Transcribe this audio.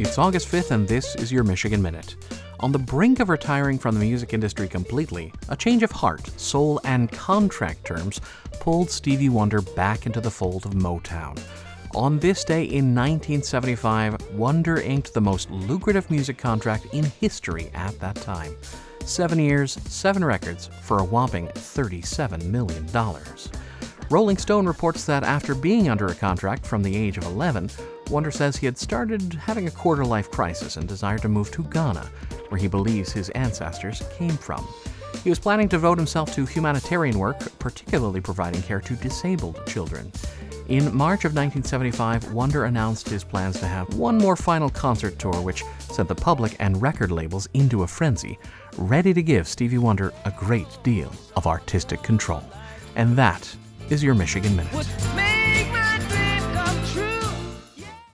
It's August 5th, and this is your Michigan Minute. On the brink of retiring from the music industry completely, a change of heart, soul, and contract terms pulled Stevie Wonder back into the fold of Motown. On this day in 1975, Wonder inked the most lucrative music contract in history at that time. Seven years, seven records for a whopping $37 million. Rolling Stone reports that after being under a contract from the age of 11, Wonder says he had started having a quarter life crisis and desired to move to Ghana, where he believes his ancestors came from. He was planning to devote himself to humanitarian work, particularly providing care to disabled children. In March of 1975, Wonder announced his plans to have one more final concert tour, which sent the public and record labels into a frenzy, ready to give Stevie Wonder a great deal of artistic control. And that is your Michigan Minute.